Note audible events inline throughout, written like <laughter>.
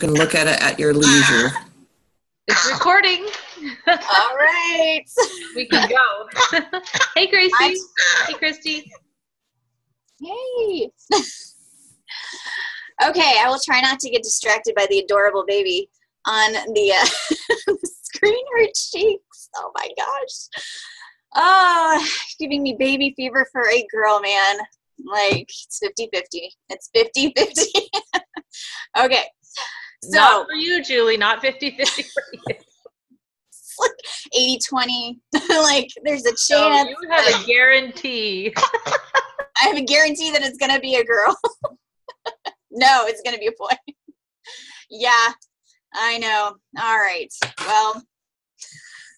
can look at it at your leisure. It's recording. All right. <laughs> We can go. hey, <laughs> Gracie. Hey, Christy. Yay. <laughs> okay, I will try not to get distracted by the adorable baby on the, uh, screen. Her cheeks. Oh my gosh. Oh, giving me baby fever for a girl, man. Like, it's 50 50. It's 50 50. okay. So, not for you, Julie. Not 50 50 for you. <laughs> like 80 20. <laughs> like, there's a chance. So you have a guarantee. <laughs> I have a guarantee that it's going to be a girl. no, it's going to be a boy. yeah, I know. All right. Well,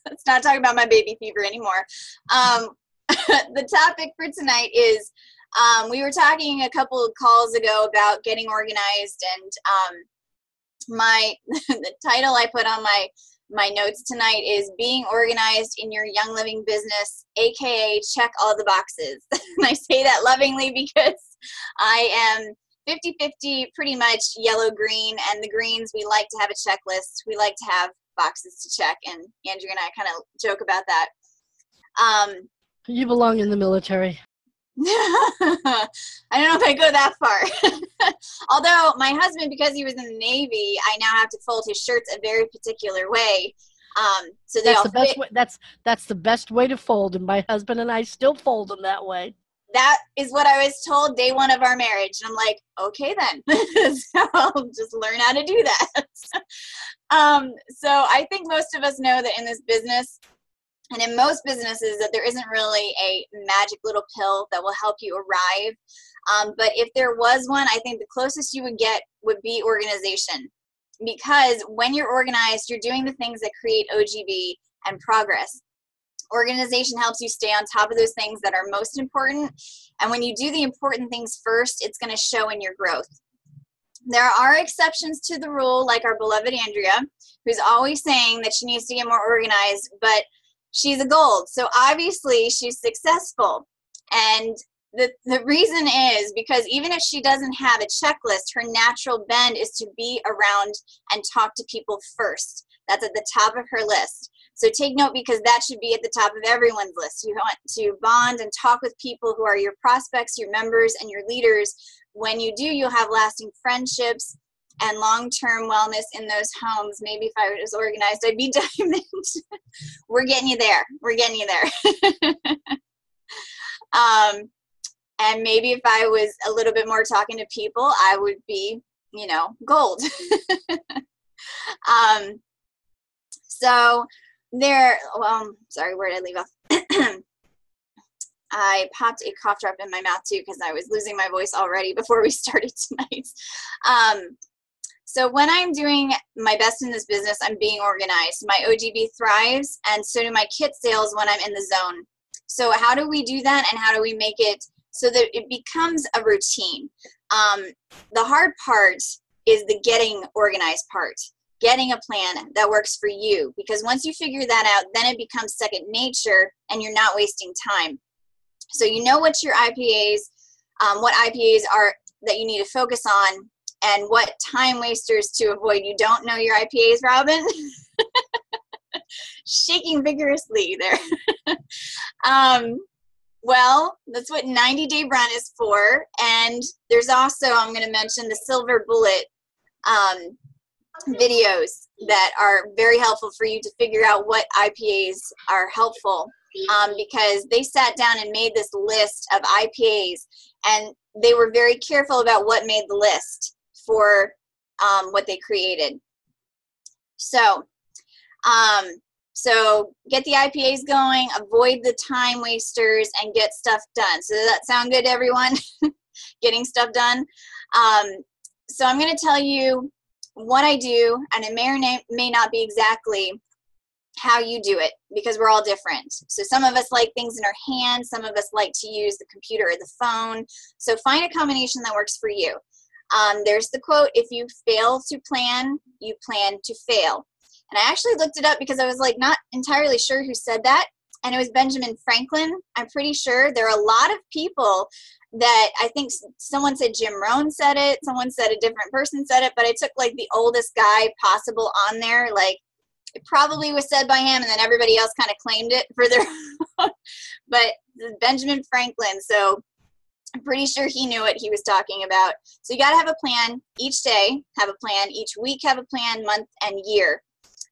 let's not talk about my baby fever anymore. Um, the topic for tonight is um, we were talking a couple of calls ago about getting organized, and um, my <laughs> the title I put on my my notes tonight is being organized in your young living business, aka check all the boxes. <laughs> and I say that lovingly because I am 50 50 pretty much yellow green, and the greens we like to have a checklist. We like to have boxes to check, and Andrea and I kind of joke about that. Um, you belong in the military. <laughs> I don't know if I go that far. <laughs> Although my husband, because he was in the Navy, I now have to fold his shirts a very particular way. Um, so they that's all the best fit. way, that's that's the best way to fold, and my husband and I still fold them that way. That is what I was told day one of our marriage, and I'm like, okay then, <laughs> so I'll just learn how to do that. um, so I think most of us know that in this business, and in most businesses that there isn't really a magic little pill that will help you arrive. Um, but if there was one i think the closest you would get would be organization. Because when you're organized you're doing the things that create ogb and progress. Organization helps you stay on top of those things that are most important. And when you do the important things first it's going to show in your growth. There are exceptions to the rule like our beloved andrea who's always saying that she needs to get more organized but she's a gold. So obviously she's successful. And the, the reason is because even if she doesn't have a checklist, her natural bend is to be around and talk to people first. That's at the top of her list. So take note because that should be at the top of everyone's list. You want to bond and talk with people who are your prospects, your members, and your leaders. When you do, you'll have lasting friendships and long-term wellness in those homes. Maybe if I was organized, I'd be <laughs> diamond. We're getting you there. We're getting you there. <laughs> um, and maybe if I was a little bit more talking to people, I would be, you know, gold. <laughs> um, so there. Well, sorry, where did I leave off? <clears throat> I popped a cough drop in my mouth too because I was losing my voice already before we started tonight. Um, so when I'm doing my best in this business, I'm being organized. My OGB thrives, and so do my kit sales when I'm in the zone. So how do we do that, and how do we make it so that it becomes a routine? Um, the hard part is the getting organized part getting a plan that works for you because once you figure that out then it becomes second nature and you're not wasting time so you know what your ipas um, what ipas are that you need to focus on and what time wasters to avoid. You don't know your IPAs, Robin? <laughs> Shaking vigorously there. <laughs> um, well, that's what 90 Day Run is for. And there's also, I'm going to mention the Silver Bullet um, videos that are very helpful for you to figure out what IPAs are helpful. Um, because they sat down and made this list of IPAs and they were very careful about what made the list for um, what they created. So, um, so get the IPAs going, avoid the time wasters, and get stuff done. So does that sound good, everyone? <laughs> Getting stuff done. Um, so I'm going to tell you what I do, and it may or may not be exactly how you do it because we're all different. So some of us like things in our hands, some of us like to use the computer or the phone. So find a combination that works for you. Um, there's the quote if you fail to plan, you plan to fail. And I actually looked it up because I was like not entirely sure who said that. And it was Benjamin Franklin. I'm pretty sure there are a lot of people that I think someone said Jim Rohn said it, someone said a different person said it, but I took like the oldest guy possible on there. Like it probably was said by him, and then everybody else kind of claimed it for their. <laughs> but Benjamin Franklin, so I'm pretty sure he knew what he was talking about. So you got to have a plan each day, have a plan each week, have a plan, month, and year.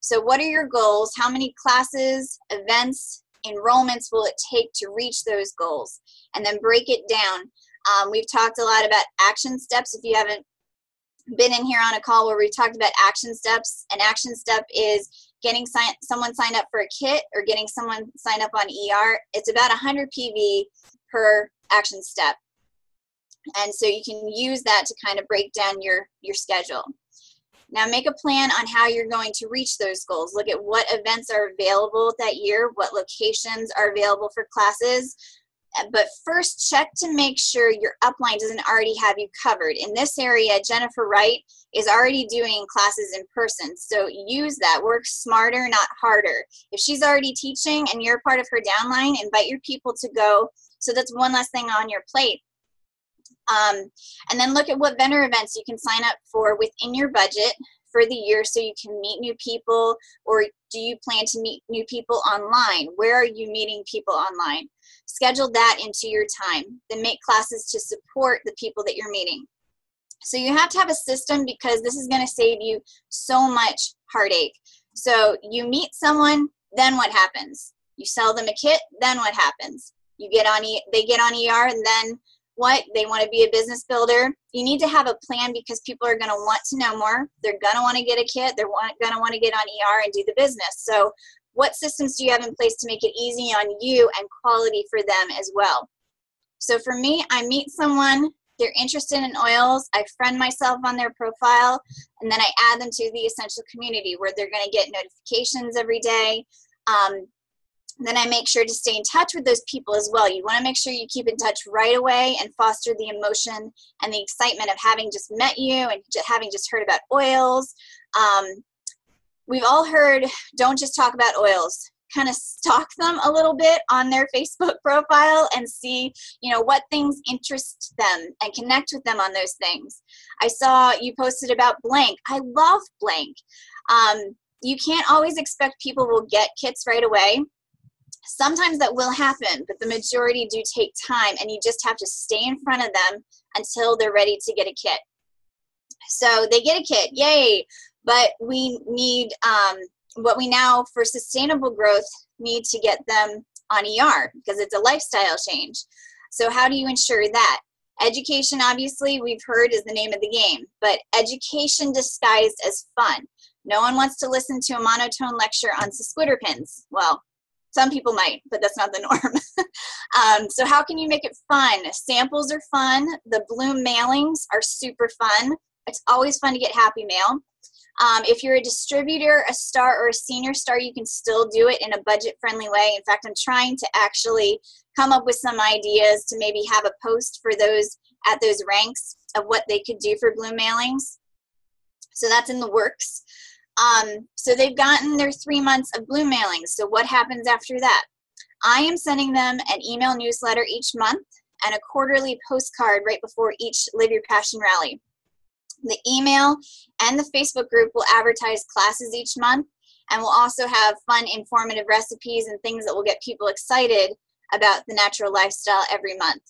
So, what are your goals? How many classes, events, enrollments will it take to reach those goals? And then break it down. Um, we've talked a lot about action steps. If you haven't been in here on a call where we've talked about action steps, an action step is getting sign- someone signed up for a kit or getting someone signed up on ER. It's about 100 PV per action step. And so you can use that to kind of break down your, your schedule. Now make a plan on how you're going to reach those goals. Look at what events are available that year, what locations are available for classes. But first, check to make sure your upline doesn't already have you covered. In this area, Jennifer Wright is already doing classes in person. So use that. Work smarter, not harder. If she's already teaching and you're part of her downline, invite your people to go. So that's one less thing on your plate. Um, and then look at what vendor events you can sign up for within your budget for the year so you can meet new people or do you plan to meet new people online? Where are you meeting people online? Schedule that into your time then make classes to support the people that you're meeting. So you have to have a system because this is going to save you so much heartache. So you meet someone then what happens? You sell them a kit then what happens? You get on e- they get on er and then what they want to be a business builder. You need to have a plan because people are going to want to know more. They're going to want to get a kit. They're going to want to get on er and do the business. So what systems do you have in place to make it easy on you and quality for them as well? So for me i meet someone they're interested in oils i friend myself on their profile and then i add them to the essential community where they're going to get notifications every day. Um, then I make sure to stay in touch with those people as well. You want to make sure you keep in touch right away and foster the emotion and the excitement of having just met you and having just heard about oils. Um, we've all heard don't just talk about oils. Kind of stalk them a little bit on their <laughs> Facebook profile and see, you know, what things interest them and connect with them on those things. I saw you posted about blank. I love blank. Um, you can't always expect people will get kits right away Sometimes that will happen, but the majority do take time, and you just have to stay in front of them until they're ready to get a kit. So they get a kit, yay! But we need um, what we now, for sustainable growth, need to get them on ER because it's a lifestyle change. So, how do you ensure that? Education, obviously, we've heard is the name of the game, but education disguised as fun. No one wants to listen to a monotone lecture on sesquiterpenes. Well, some people might, but that's not the norm. <laughs> um, so, how can you make it fun? Samples are fun. The Bloom mailings are super fun. It's always fun to get happy mail. Um, if you're a distributor, a star, or a senior star, you can still do it in a budget friendly way. In fact, I'm trying to actually come up with some ideas to maybe have a post for those at those ranks of what they could do for Bloom mailings. So that's in the works. Um, so they've gotten their three months of Bloom mailings. So what happens after that? I am sending them an email newsletter each month and a quarterly postcard right before each Live Your Passion rally. The email and the Facebook group will advertise classes each month and we'll also have fun, informative recipes and things that will get people excited about the natural lifestyle every month.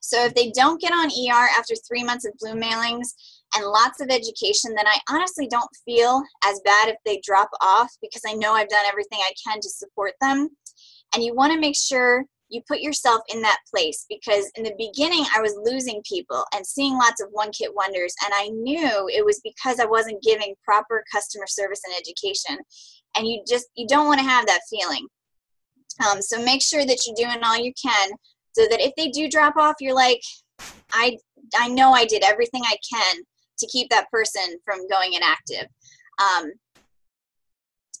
So if they don't get on ER after three months of Bloom mailings, and lots of education, then I honestly don't feel as bad if they drop off because I know I've done everything I can to support them. And you want to make sure you put yourself in that place because in the beginning I was losing people and seeing lots of one kit wonders and I knew it was because I wasn't giving proper customer service and education. And you just you don't want to have that feeling. Um, so make sure that you're doing all you can so that if they do drop off you're like I I know I did everything I can to keep that person from going inactive. Um,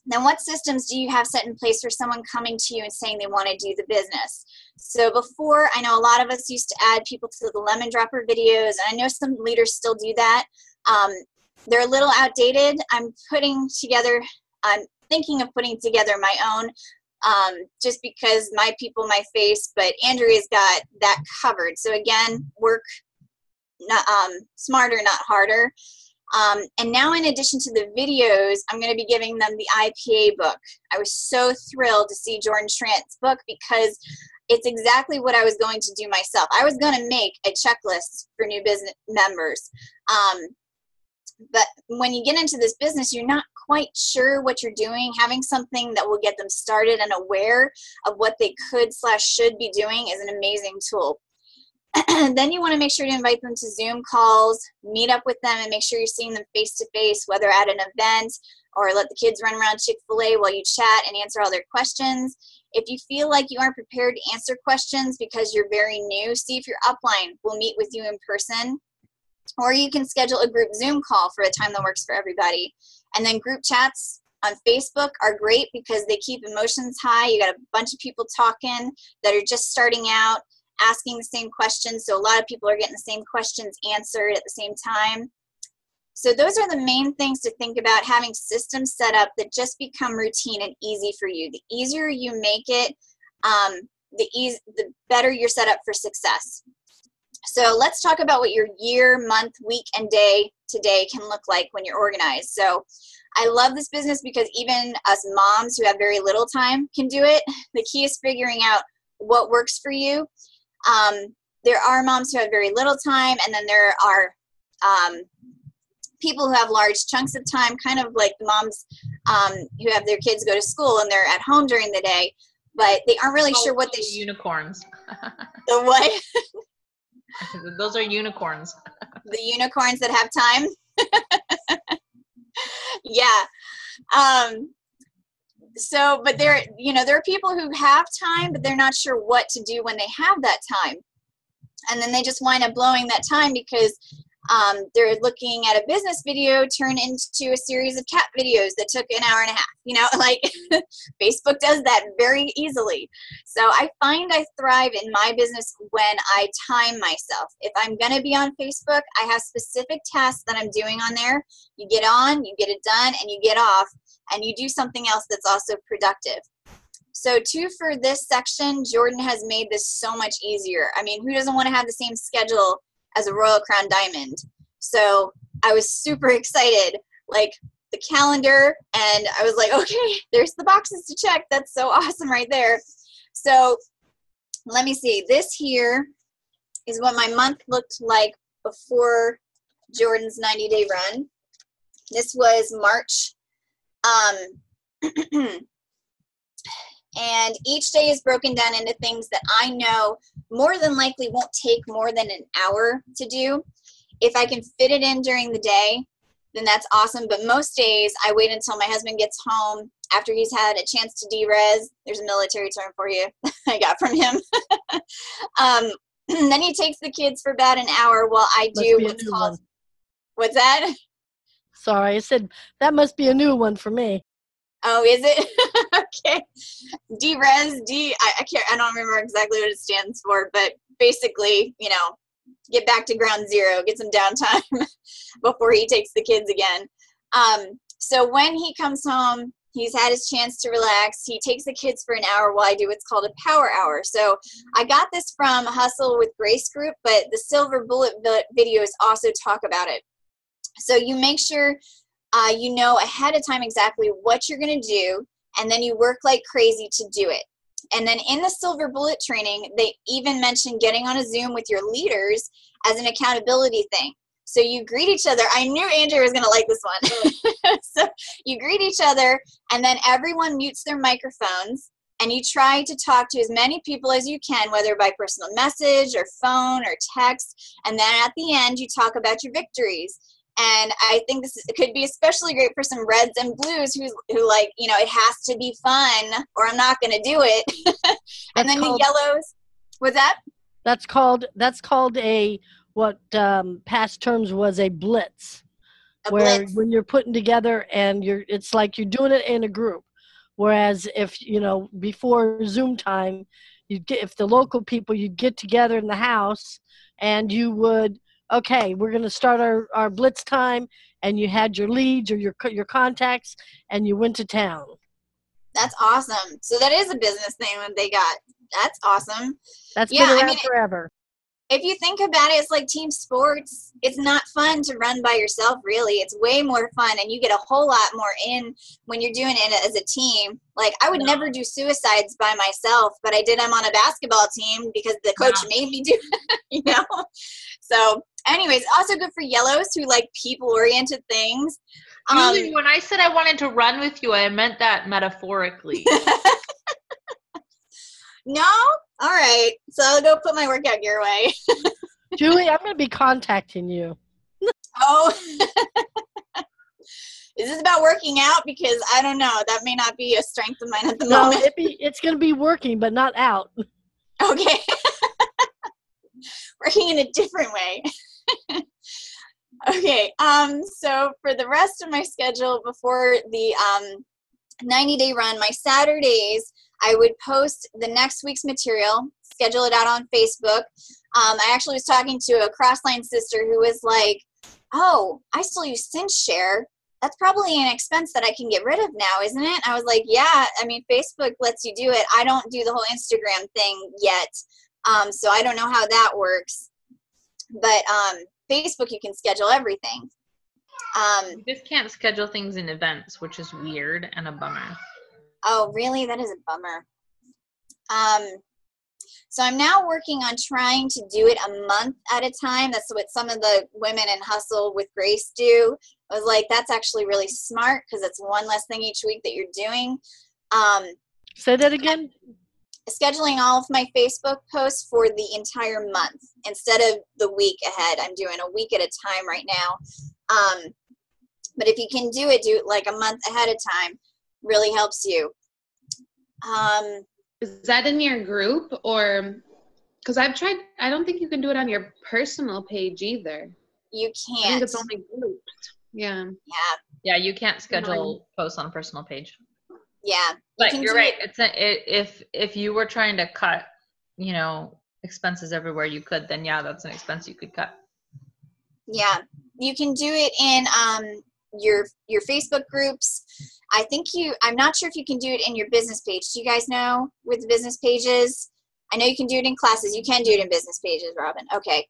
then what systems do you have set in place for someone coming to you and saying they want to do the business? So before, I know a lot of us used to add people to the lemon dropper videos, and I know some leaders still do that. Um, they're a little outdated. I'm putting together, I'm thinking of putting together my own um, just because my people, my face, but Andrea's got that covered. So again, work not, um, smarter, not harder. Um, and now, in addition to the videos, I'm going to be giving them the IPA book. I was so thrilled to see Jordan Schrandt's book because it's exactly what I was going to do myself. I was going to make a checklist for new business members. Um, but when you get into this business, you're not quite sure what you're doing. Having something that will get them started and aware of what they could slash should be doing is an amazing tool. <clears throat> then you want to make sure to invite them to Zoom calls, meet up with them, and make sure you're seeing them face to face, whether at an event or let the kids run around Chick fil A while you chat and answer all their questions. If you feel like you aren't prepared to answer questions because you're very new, see if your upline will meet with you in person. Or you can schedule a group Zoom call for a time that works for everybody. And then group chats on Facebook are great because they keep emotions high. You got a bunch of people talking that are just starting out asking the same questions. So a lot of people are getting the same questions answered at the same time. So those are the main things to think about having systems set up that just become routine and easy for you. The easier you make it, um, the easy, the better you're set up for success. So let's talk about what your year, month, week, and day today can look like when you're organized. So I love this business because even us moms who have very little time can do it. The key is figuring out what works for you um, there are moms who have very little time, and then there are um, people who have large chunks of time, kind of like the moms um, who have their kids go to school and they're at home during the day, but they aren't really oh, sure what they sh- unicorns. the what? Those are unicorns. <laughs> <laughs> <laughs> the unicorns that have time. yeah. Um, so but there you know there are people who have time but they're not sure what to do when they have that time. And then they just wind up blowing that time because um, they're looking at a business video turn into a series of cat videos that took an hour and a half you know <laughs> like facebook does that very easily. So i find i thrive in my business when i time myself. If i'm going to be on facebook i have specific tasks that i'm doing on there. You get on you get it done and you get off and you do something else that's also productive. So, two for this section, Jordan has made this so much easier. I mean, who doesn't want to have the same schedule as a Royal Crown Diamond? So, I was super <laughs> excited. Like, the calendar, and I was like, <laughs> okay, there's the boxes to check. That's so awesome right there. So, let me see. This here is what my month looked like before Jordan's 90 day run. This was March um, <clears throat> and each day is broken down into things that I know more than likely won't take more than an hour to do. If I can fit it in during the day, then that's awesome. But most days, I wait until my husband gets home after he's had a chance to derez. There's a military term for you <laughs> I got from him. <laughs> um, <clears throat> then he takes the kids for about an hour while I do what's called. One. What's that? Sorry, I said that must be a new one for me. Oh, is it? <laughs> okay. D-res, D, I, I can't, I don't remember exactly what it stands for, but basically, you know, get back to ground zero, get some downtime <laughs> before he takes the kids again. Um, so when he comes home, he's had his chance to relax. He takes the kids for an hour while I do what's called a power hour. So I got this from Hustle with Grace Group, but the Silver Bullet videos also talk about it. So you make sure uh, you know ahead of time exactly what you're going to do, and then you work like crazy to do it. And then in the Silver Bullet training, they even mention getting on a Zoom with your leaders as an accountability thing. So you greet each other. I knew Andrew was going to like this one. <laughs> so you greet each other, and then everyone mutes their microphones, and you try to talk to as many people as you can, whether by personal message or phone or text. And then at the end, you talk about your victories and I think this could be especially great for some reds and blues who who like you know it has to be fun or I'm not going to do it. <laughs> and then called, the yellows, was that? That's called that's called a what um, past terms was a blitz, a where blitz. when you're putting together and you're it's like you're doing it in a group. Whereas if you know before Zoom time, you get if the local people you'd get together in the house and you would okay, we're going to start our, our blitz time, and you had your leads or your your contacts, and you went to town. That's awesome. So that is a business thing that they got. That's awesome. That's Yeah, been I mean, forever. If you think about it, it's like team sports. It's not fun to run by yourself, really. It's way more fun, and you get a whole lot more in when you're doing it as a team. Like, I would No. never do suicides by myself, but I did them on a basketball team because the coach No. made me do <laughs> it, you know? So, anyways, also good for yellows who like people oriented things. Um, Julie, when I said I wanted to run with you, I meant that metaphorically. <laughs> no? All right. So I'll go put my workout your way. <laughs> Julie, I'm going to be contacting you. Oh. <laughs> Is this about working out? Because I don't know. That may not be a strength of mine at the No, moment. it be, it's going to be working, but not out. Okay. working in a different way. <laughs> okay. Um, so for the rest of my schedule before the um 90 day run, my Saturdays, I would post the next week's material, schedule it out on Facebook. Um, I actually was talking to a Crossline sister who was like, Oh, I still use Cinch Share. That's probably an expense that I can get rid of now, isn't it? I was like, Yeah, I mean, Facebook lets you do it. I don't do the whole Instagram thing yet. Um, so I don't know how that works. But um, Facebook, you can schedule everything. Um, you just can't schedule things in events, which is weird and a bummer. Oh, really? That is a bummer. Um, so I'm now working on trying to do it a month at a time. That's what some of the women in Hustle with Grace do. I was like, that's actually really smart because it's one less thing each week that you're doing. Um, Say that again. Scheduling all of my Facebook posts for the entire month instead of the week ahead. I'm doing a week at a time right now. Um, but if you can do it, do it like a month ahead of time. Really helps you. Um, Is that in your group or because I've tried I don't think you can do it on your personal page either. you I think can't. it's only groups. Yeah. Yeah, Yeah, you can't schedule posts on a personal page. Yeah. But can you're right. it- It's a, it, if if you were trying to cut, you know, expenses everywhere you could, then yeah, that's an expense you could cut. Yeah, you can do it in um, your your Facebook groups. I think you. I'm not sure if you can do it in your business page. Do you guys know with business pages? I know you can do it in classes. You can do it in business pages, Robin. Okay,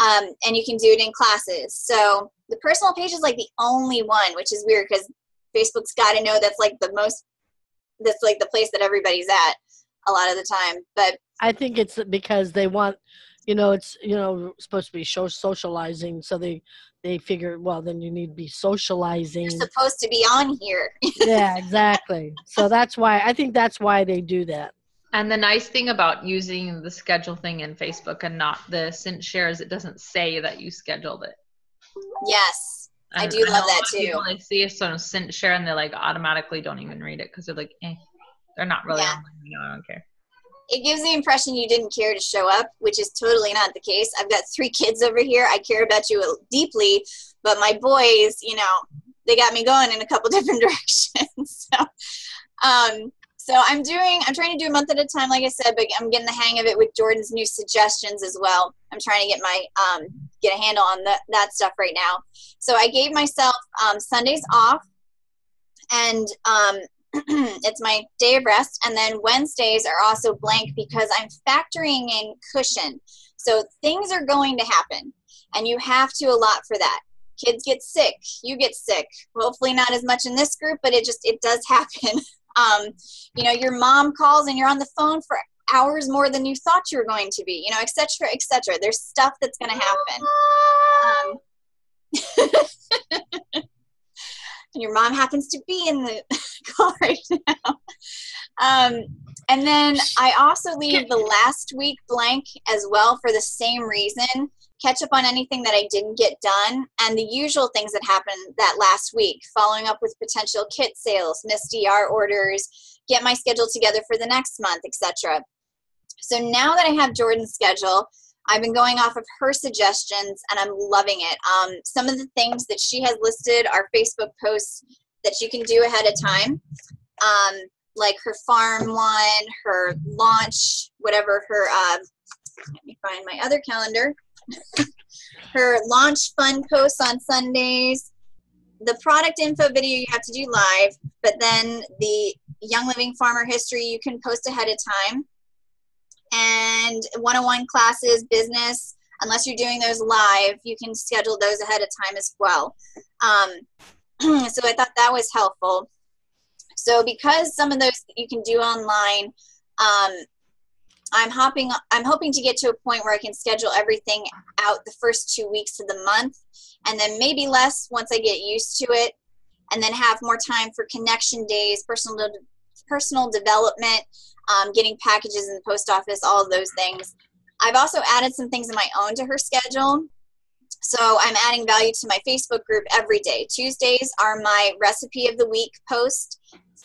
um, and you can do it in classes. So the personal page is like the only one, which is weird because Facebook's got to know that's like the most. That's like the place that everybody's at a lot of the time. But I think it's because they want, you know, it's you know supposed to be show socializing, so they they figure, well, then you need to be socializing. you're supposed to be on here. <laughs> yeah, exactly. So that's why I think that's why they do that. And the nice thing about using the schedule thing in Facebook and not the Cinch shares, it doesn't say that you scheduled it. yes. I And do know love that of too. People, I see some Cinch share and they like automatically don't even read it because they're like, eh, they're not really Yeah. online. You know, I don't care. it gives the impression you didn't care to show up, which is totally not the case. I've got three kids over here. I care about you deeply, but my boys, you know, they got me going in a couple <laughs> different directions. so, um, so I'm doing, I'm trying to do a month at a time, like I said, but I'm getting the hang of it with Jordan's new suggestions as well. I'm trying to get my, um, get a handle on that, that stuff right now. So I gave myself, um, Sundays off and, um, <clears throat> it's my day of rest. And then wednesdays are also blank because i'm factoring in cushion. So things are going to happen and you have to allot for that. Kids get sick. You get sick. Hopefully not as much in this group but it just it does <laughs> happen um, you know your mom calls and you're on the phone for hours more than you thought you were going to be you know etc cetera, etc cetera. there's stuff that's going to happen um, and <laughs> your mom happens to be in the <laughs> call right now. Um, and then I also leave the last week blank as well for the same reason. Catch up on anything that I didn't get done and the usual things that happened that last week, following up with potential kit sales, missed DR orders, get my schedule together for the next month, etc. So now that I have Jordan's schedule, I've been going off of her suggestions and I'm loving it. Um, some of the things that she has listed are Facebook posts that you can do ahead of time, um, like her farm one, her launch, whatever her. Uh, let me find my other calendar. <laughs> her launch fun posts on Sundays. The product info video you have to do live, but then the Young Living Farmer History, you can post ahead of time. And one on one classes, business, unless you're doing those live, you can schedule those ahead of time as well. Um, <clears throat> so I thought that was helpful. So because some of those you can do online, um, I'm hopping. I'm hoping to get to a point where I can schedule everything out the first two weeks of the month, and then maybe less once I get used to it, and then have more time for connection days, personal de- personal development, um, getting packages in the post office, all of those things. I've also added some things of my own to her schedule. So I'm adding value to my Facebook group every day. Tuesdays are my recipe of the week post.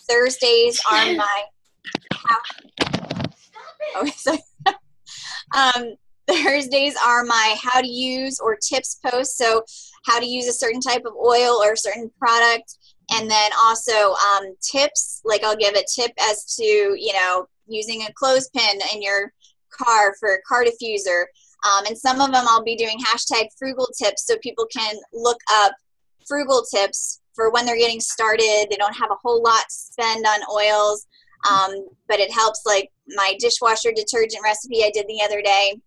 Thursdays are <laughs> my oh, sorry. <laughs> um, Thursdays are my how to use or tips posts. So how to use a certain type of oil or a certain product, and then also um, tips. Like I'll give a tip as to you know using a clothespin in your car for a car diffuser. Um, and some of them I'll be doing hashtag frugal tips so people can look up frugal tips for when they're getting started. They don't have a whole lot to spend on oils, um, but it helps like my dishwasher detergent recipe I did the other day.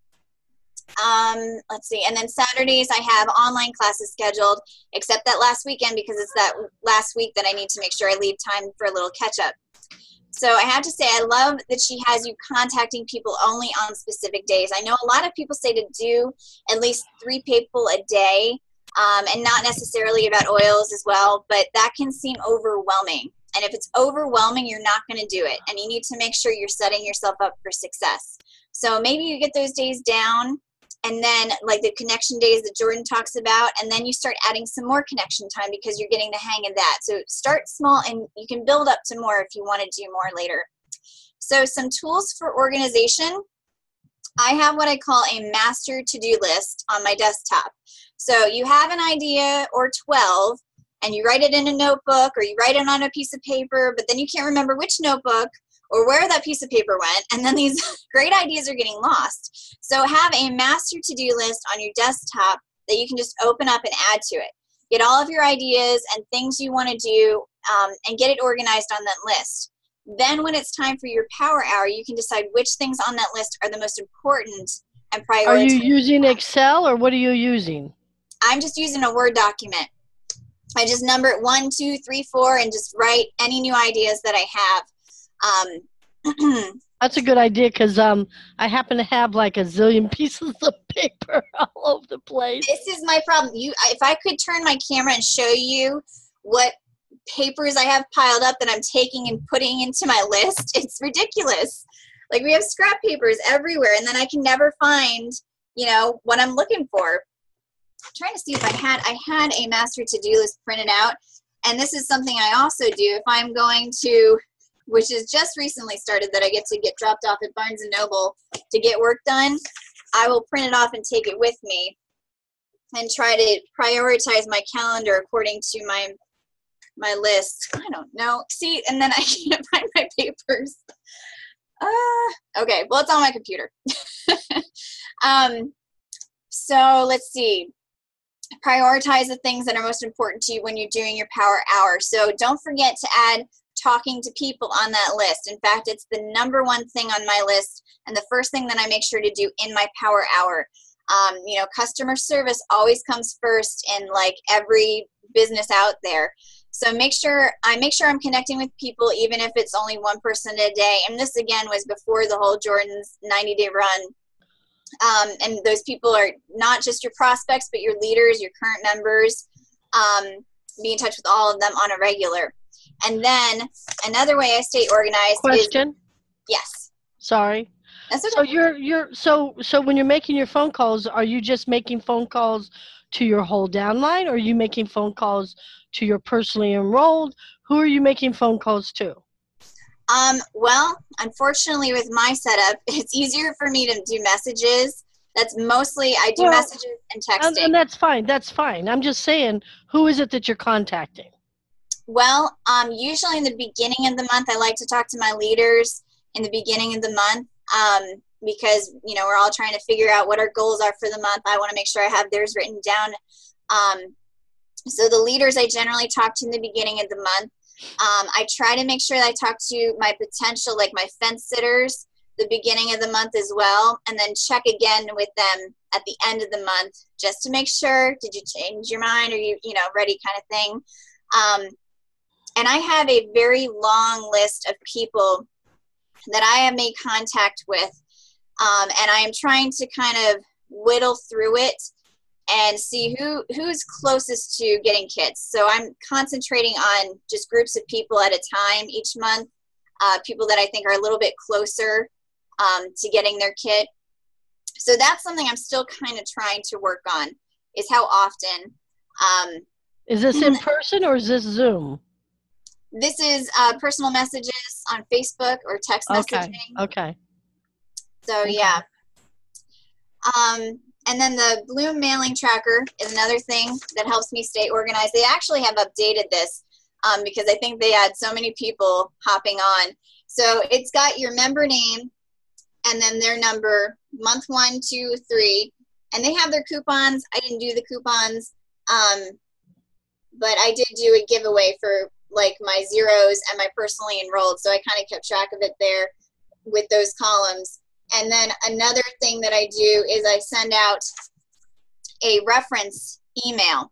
Um, let's see. And then Saturdays I have online classes scheduled, except that last weekend because it's that last week that I need to make sure I leave time for a little catch up. So I have to say, I love that she has you contacting people only on specific days. I know a lot of people say to do at least three people a day, um, and not necessarily about oils as well, but that can seem overwhelming. And if it's overwhelming, you're not going to do it. And you need to make sure you're setting yourself up for success. So maybe you get those days down and then like the connection days that Jordan talks about, and then you start adding some more connection time because you're getting the hang of that. So start small and you can build up to more if you want to do more later. So some tools for organization. I have what I call a master to-do list on my desktop. So you have an idea or 12 and you write it in a notebook or you write it on a piece of paper, but then you can't remember which notebook or where that piece of paper went, and then these <laughs> great ideas are getting lost. So have a master to-do list on your desktop that you can just open up and add to it. Get all of your ideas and things you want to do um, and get it organized on that list. Then when it's time for your power hour, you can decide which things on that list are the most important and prioritize. Are you using Excel or what are you using? I'm just using a Word document. I just number it one, two, three, four, and just write any new ideas that I have. Um, <clears throat> That's a good idea because um, I happen to have like a zillion <laughs> pieces of paper <laughs> all over the place. This is my problem. You, if I could turn my camera and show you what papers I have piled up that I'm taking and putting into my list, <laughs> it's ridiculous. Like we have scrap papers everywhere, and then I can never find, you know, what I'm looking for. Trying to see if I had I had a master to do list printed out, and this is something I also do if I'm going to which is just recently started that I get to get dropped off at Barnes and Noble to get work done, I will print it off and take it with me and try to prioritize my calendar according to my my list. I don't know. See, and then I <laughs> can't find my papers. Uh, okay, well, it's on my computer. <laughs> um, so let's see. Prioritize the things that are most important to you when you're doing your power hour. So don't forget to add talking to people on that list. In fact, it's the number one thing on my list and the first thing that I make sure to do in my power hour. Um, you know, customer service always comes first in like every business out there. So make sure I make sure I'm connecting with people, even if it's only one person a day. And this again was before the whole Jordan's 90 day run. Um, and those people are not just your prospects, but your leaders, your current members. Um, be in touch with all of them on a regular. And then another way I stay organized Question? is yes. Sorry. That's okay. So you're you're so so when you're making your phone calls, are you just making phone calls to your whole downline, or are you making phone calls to your personally enrolled? Who are you making phone calls to? Um, well, unfortunately, with my setup, <laughs> it's easier for me to do messages. That's mostly I do Well, messages and texting. And, and that's fine. That's fine. I'm just saying, who is it that you're contacting? Well, um, usually in the beginning of the month, I like to talk to my leaders in the beginning of the month um, because you know we're all trying to figure out what our goals are for the month. I want to make sure I have theirs written down. Um, so the leaders I generally talk to in the beginning of the month. Um, I try to make sure that I talk to my potential, like my fence sitters, the beginning of the month as well, and then check again with them at the end of the month just to make sure did you change your mind or you you know ready kind of thing. Um, and I have a very long list of people that I have made contact with, um, and I am trying to kind of whittle through it and see who who's closest to getting kits. So I'm concentrating on just groups of people at a time each month, uh, people that I think are a little bit closer um, to getting their kit. So that's something I'm still kind of trying to work on is how often. Um, Is this in person or is this Zoom? this is uh, personal messages on Facebook or text Okay. messaging. Okay. So Okay. yeah. Um, and then the Bloom mailing tracker is another thing that helps me stay organized. They actually have updated this um, because I think they had so many people hopping on. So it's got your member name and then their number, month one, two, three, and they have their coupons. I didn't do the coupons, um, but I did do a giveaway for like my zeros and my personally enrolled. So I kind of kept track of it there with those columns. And then another thing that I do is I send out a reference email.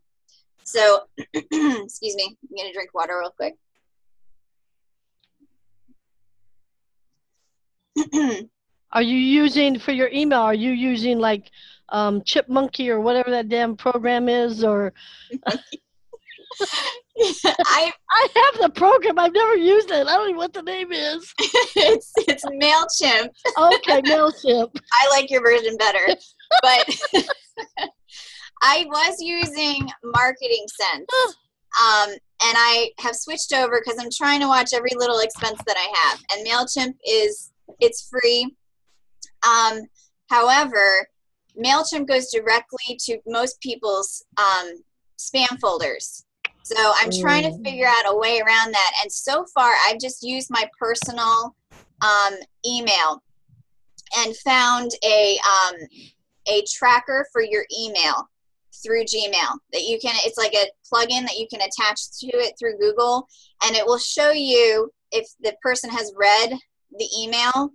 So, <clears throat> excuse me, I'm going to drink water real quick. <clears throat> Are you using for your email? Are you using like um, Chipmonkey or whatever that damn program is? Or <laughs> <laughs> I I have the program. I've never used it. I don't even know what the name is. <laughs> it's it's Mailchimp. Okay, Mailchimp. <laughs> I like your version better, but I was using Marketing Sense, <gasps> um, and I have switched over because I'm trying to watch every little expense that I have. And Mailchimp is it's free. Um, however, Mailchimp goes directly to most people's um, spam folders. So I'm trying to Mm. figure out a way around that. And so far, I've just used my personal um, email and found a um, a tracker for your email through Gmail that you can. It's like a plugin that you can attach to it through Google, and it will show you if the person has read the email,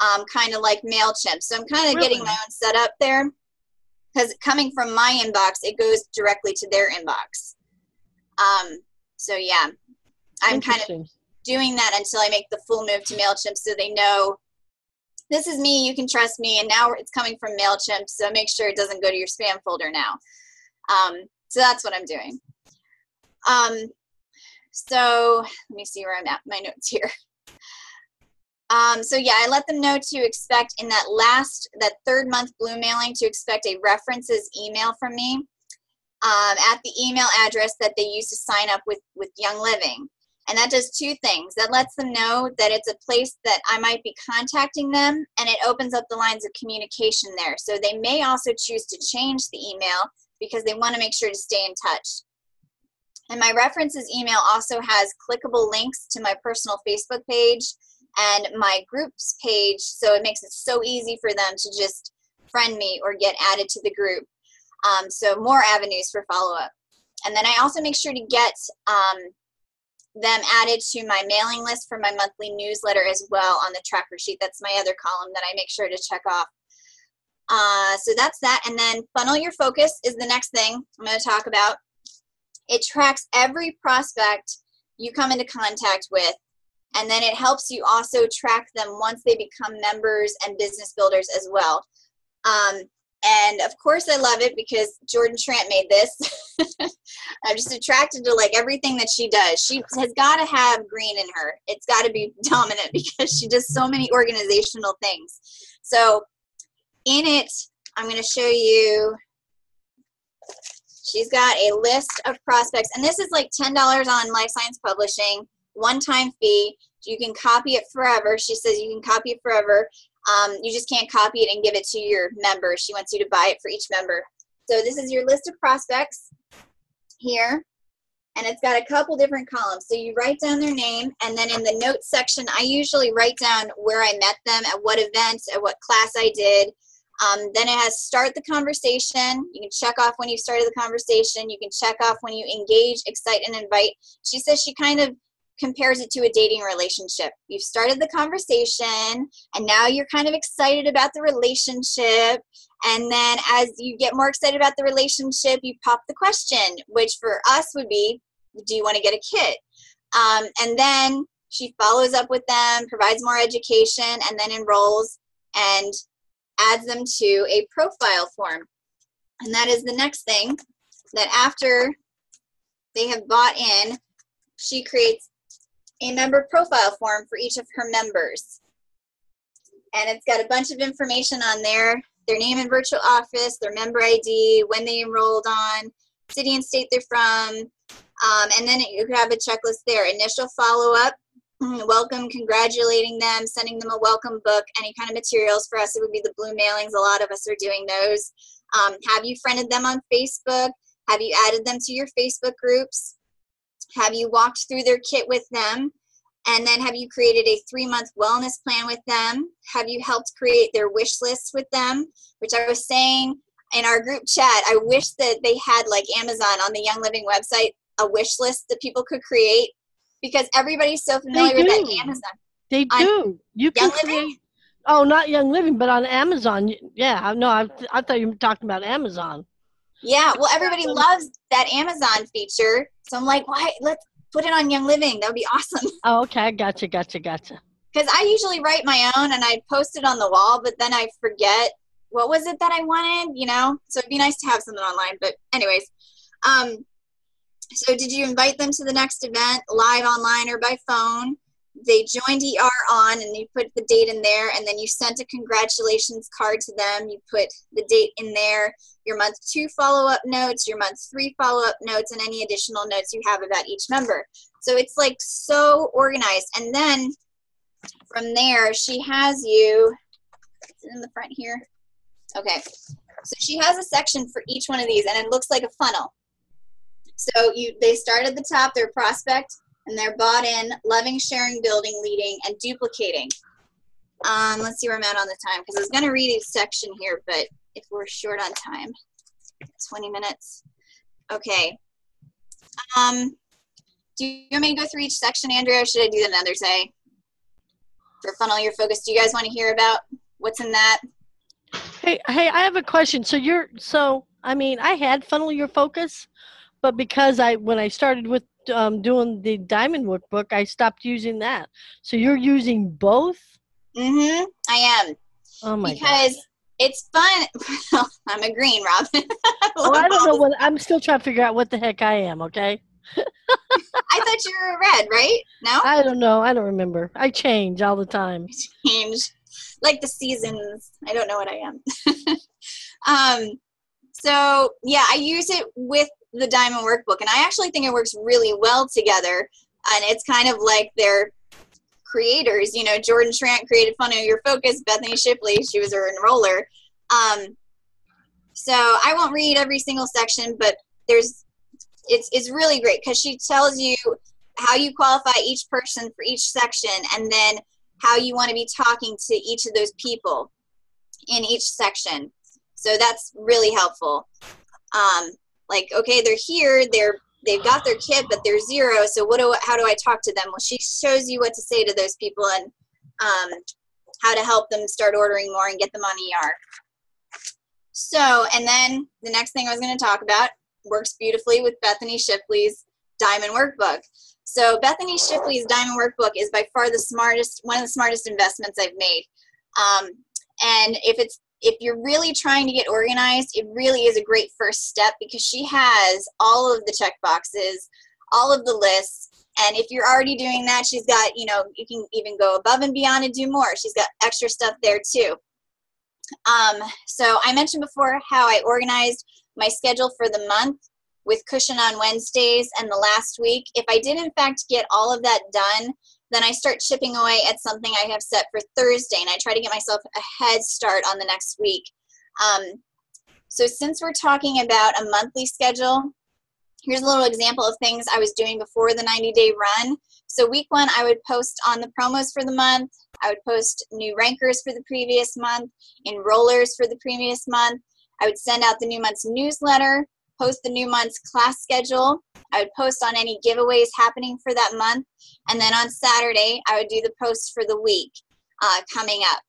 um, kind of like Mailchimp. So I'm kind of getting my own setup there because coming from my inbox, it goes directly to their inbox. Um, so yeah, I'm kind of doing that until I make the full move to MailChimp so they know this is me, you can trust me, and now it's coming from MailChimp, so make sure it doesn't go to your spam folder now. Um, so that's what I'm doing. Um, so let me see where I'm at, my notes here. Um, so yeah, I let them know to expect in that last, that third month Bloom mailing to expect a references email from me um, at the email address that they use to sign up with, with Young Living. And that does two things. That lets them know that it's a place that I might be contacting them, and it opens up the lines of communication there. So they may also choose to change the email because they want to make sure to stay in touch. And my references email also has clickable links to my personal Facebook page and my groups page, so it makes it so easy for them to just friend me or get added to the group. Um, so more avenues for follow up. And then I also make sure to get um, them added to my mailing list for my monthly newsletter as well on the tracker sheet. That's my other column that I make sure to check off. Uh, so that's that. And then funnel your focus is the next thing I'm going to talk about. It tracks every prospect you come into contact with, and then it helps you also track them once they become members and business builders as well. Um, and of course, I love it because Jordan Schrandt made this. <laughs> I'm just attracted to like everything that she does. She has got to have green in her. It's got to be <laughs> dominant because she does so many organizational things. So, in it, I'm going to show you. She's got a list of prospects, and this is like $10 on Life Science Publishing, one time fee. You can copy it forever. She says you can copy it forever. Um, you just can't copy it and give it to your member. She wants you to buy it for each member. So this is your list of prospects here. And it's got a couple different columns. So you write down their name, and then in the notes section, I usually write down where I met them, at what event, at what class I did. Um, then it has start the conversation. You can check off when you started the conversation. You can check off when you engage, excite, and invite. She says she kind of compares it to a dating relationship. You've started the conversation and now you're kind of excited about the relationship. And then as you get more excited about the relationship, you pop the question, which for us would be, do you want to get a kit? Um, and then she follows up with them, provides more education, and then enrolls and adds them to a profile form. And that is the next thing that after they have bought in, she creates a member profile form for each of her members. And it's got a bunch of information on there their name and virtual office, their member ID, when they enrolled on, city and state they're from, um, and then you have a checklist there. Initial follow up, welcome, congratulating them, sending them a welcome book, any kind of materials. For us, it would be the blue mailings. A lot of us are doing those. Um, have you friended them on Facebook? Have you added them to your Facebook groups? Have you walked through their kit with them? And then have you created a three month wellness plan with them? Have you helped create their wish lists with them? Which I was saying in our group chat, I wish that they had like Amazon on the Young Living website, a wish list that people could create because everybody's so familiar with that Amazon. They do. You can Young create. Living? Oh, not Young Living, but on Amazon. Yeah, no, I, I thought you were talking about Amazon. Yeah, well, everybody loves that Amazon feature. So I'm like, why? Let's put it on Young Living. That would be awesome. <laughs> Oh, okay, gotcha, gotcha, gotcha. Because I usually write my own and I post it on the wall, but then I forget what was it that I wanted, you know? So it'd be nice to have something online. But, anyways, um, so did you invite them to the next event, live, online, or by phone? They joined ER on and you put the date in there, and then you sent a congratulations card to them. You put the date in there, your month two follow up notes, your month three follow up notes, and any additional notes you have about each member. So it's like so organized. And then from there, she has you, in the front here? Okay. So she has a section for each one of these, and it looks like a funnel. So you they start at the top, they're prospect, and they're bought in, loving, sharing, building, leading, and duplicating. Um, let's see where I'm at on the time because I was gonna read each section here, but if we're short on time, 20 minutes. Okay. Um, do you want me to go through each section, Andrea, or should I do that another day? For funnel your focus, do you guys want to hear about what's in that? Hey, hey, I have a question. So you're so I mean, I had funnel your focus, but because I when I started with um, doing the diamond workbook, I stopped using that. So you're using both? Mm-hmm. I am. Oh my god. because it's fun. <laughs> I'm agreeing, Robin. <laughs> Oh, I don't know what I'm still trying to figure out what the heck I am, okay? <laughs> I thought you were red, right? No? I don't know. I don't remember. I change all the time. change like the seasons i don't know what i am um so yeah i use it with the diamond workbook and i actually think it works really well together and it's kind of like their creators you know jordan Schrandt created funnel your focus bethany shipley she was her enroller um so i won't read every single section but there's it's it's really great because she tells you how you qualify each person for each section and then how you want to be talking to each of those people in each section. So that's really helpful. Um, like, okay, they're here, they're they've got their kit, but they're zero. So what do how do I talk to them? Well, she shows you what to say to those people and um, how to help them start ordering more and get them on ER. So, and then the next thing I was going to talk about works beautifully with Bethany Shipley's Diamond Workbook. So Bethany Shipley's Diamond Workbook is by far the smartest, one of the smartest investments I've made. Um, and if it's if you're really trying to get organized, it really is a great first step because she has all of the check boxes, all of the lists. And if you're already doing that, she's got, you know, you can even go above and beyond and do more. She's got extra stuff there too. Um, so I mentioned before how I organized my schedule for the month with cushion on Wednesdays and the last week. If I did in fact get all of that done, then I start chipping away at something I have set for Thursday and I try to get myself a head start on the next week. Um, so since we're talking about a monthly schedule, here's a little example of things I was doing before the 90 day run. So week one, I would post on the promos for the month. I would post new rankers for the previous month, enrollers for the previous month. I would send out the new month's newsletter. Post the new month's class schedule. I would post on any giveaways happening for that month. And then on Saturday, I would do the post for the week uh, coming up.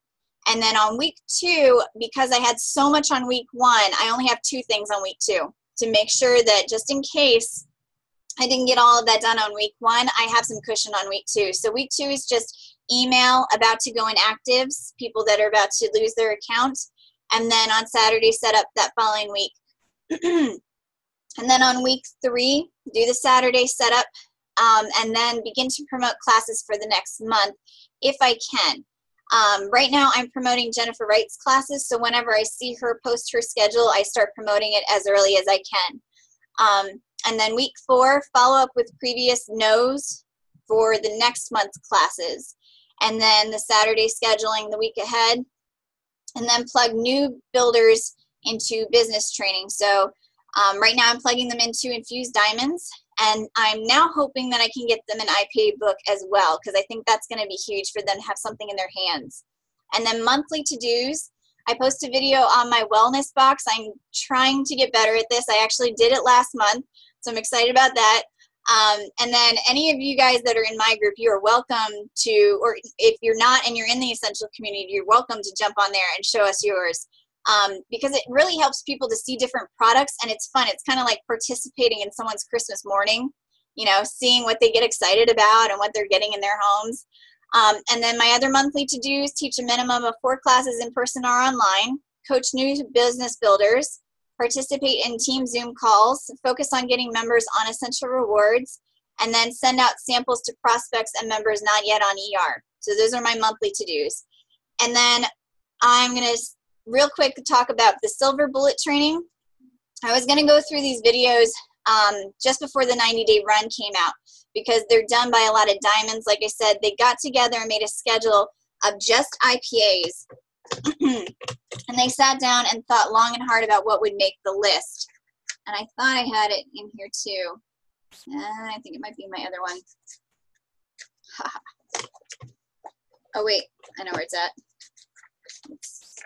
And then on week two, because I had so much on week one, I only have two things on week two to make sure that just in case I didn't get all of that done on week one, I have some cushion on week two. So week two is just email about to go inactives, people that are about to lose their account. And then on Saturday, set up that following week. <clears throat> and then on week three, do the Saturday setup um, and then begin to promote classes for the next month if I can. Um, right now, I'm promoting Jennifer Wright's classes, so whenever I see her post her schedule, I start promoting it as early as I can. Um, and then week four, follow up with previous no's for the next month's classes. And then the Saturday scheduling the week ahead. And then plug new builders into business training. So um, right now I'm plugging them into Infused Diamonds. And I'm now hoping that I can get them an IPA book as well, because I think that's going to be huge for them to have something in their hands. And then monthly to dos. I post a video on my wellness box. I'm trying to get better at this. I actually did it last month, so I'm excited about that. Um, and then any of you guys that are in my group, you are welcome to, or if you're not and you're in the essential community, you're welcome to jump on there and show us yours. Um, because it really helps people to see different products and it's fun. It's kind of like participating in someone's Christmas morning, you know, seeing what they get excited about and what they're getting in their homes. Um, and then my other monthly to dos teach a minimum of four classes in person or online, coach new business builders, participate in team Zoom calls, focus on getting members on essential rewards, and then send out samples to prospects and members not yet on ER. So those are my monthly to dos. And then I'm going to real quick talk about the silver bullet training. I was going to go through these videos um, just before the 90 day run came out because they're done by a lot of diamonds. Like I said, they got together and made a schedule of just IPAs <clears throat> and they sat down and thought long and hard about what would make the list. And I thought I had it in here too. Uh, I think it might be my other one. <laughs> oh wait, I know where it's at.